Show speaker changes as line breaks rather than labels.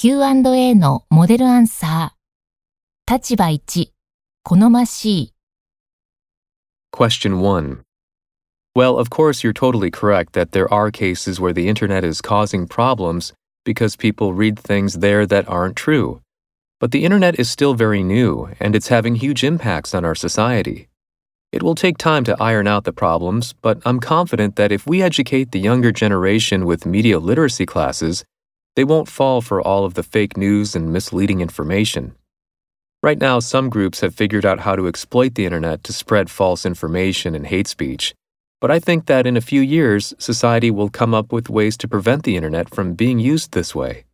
Q&A のモデルアンサー。立場1、好ましい。
Question 1. Well, of course, you're totally correct that there are cases where the internet is causing problems because people read things there that aren't true. But the internet is still very new and it's having huge impacts on our society. It will take time to iron out the problems, but I'm confident that if we educate the younger generation with media literacy classes, they won't fall for all of the fake news and misleading information. Right now, some groups have figured out how to exploit the internet to spread false information and hate speech. But I think that in a few years, society will come up with ways to prevent the internet from being used this way.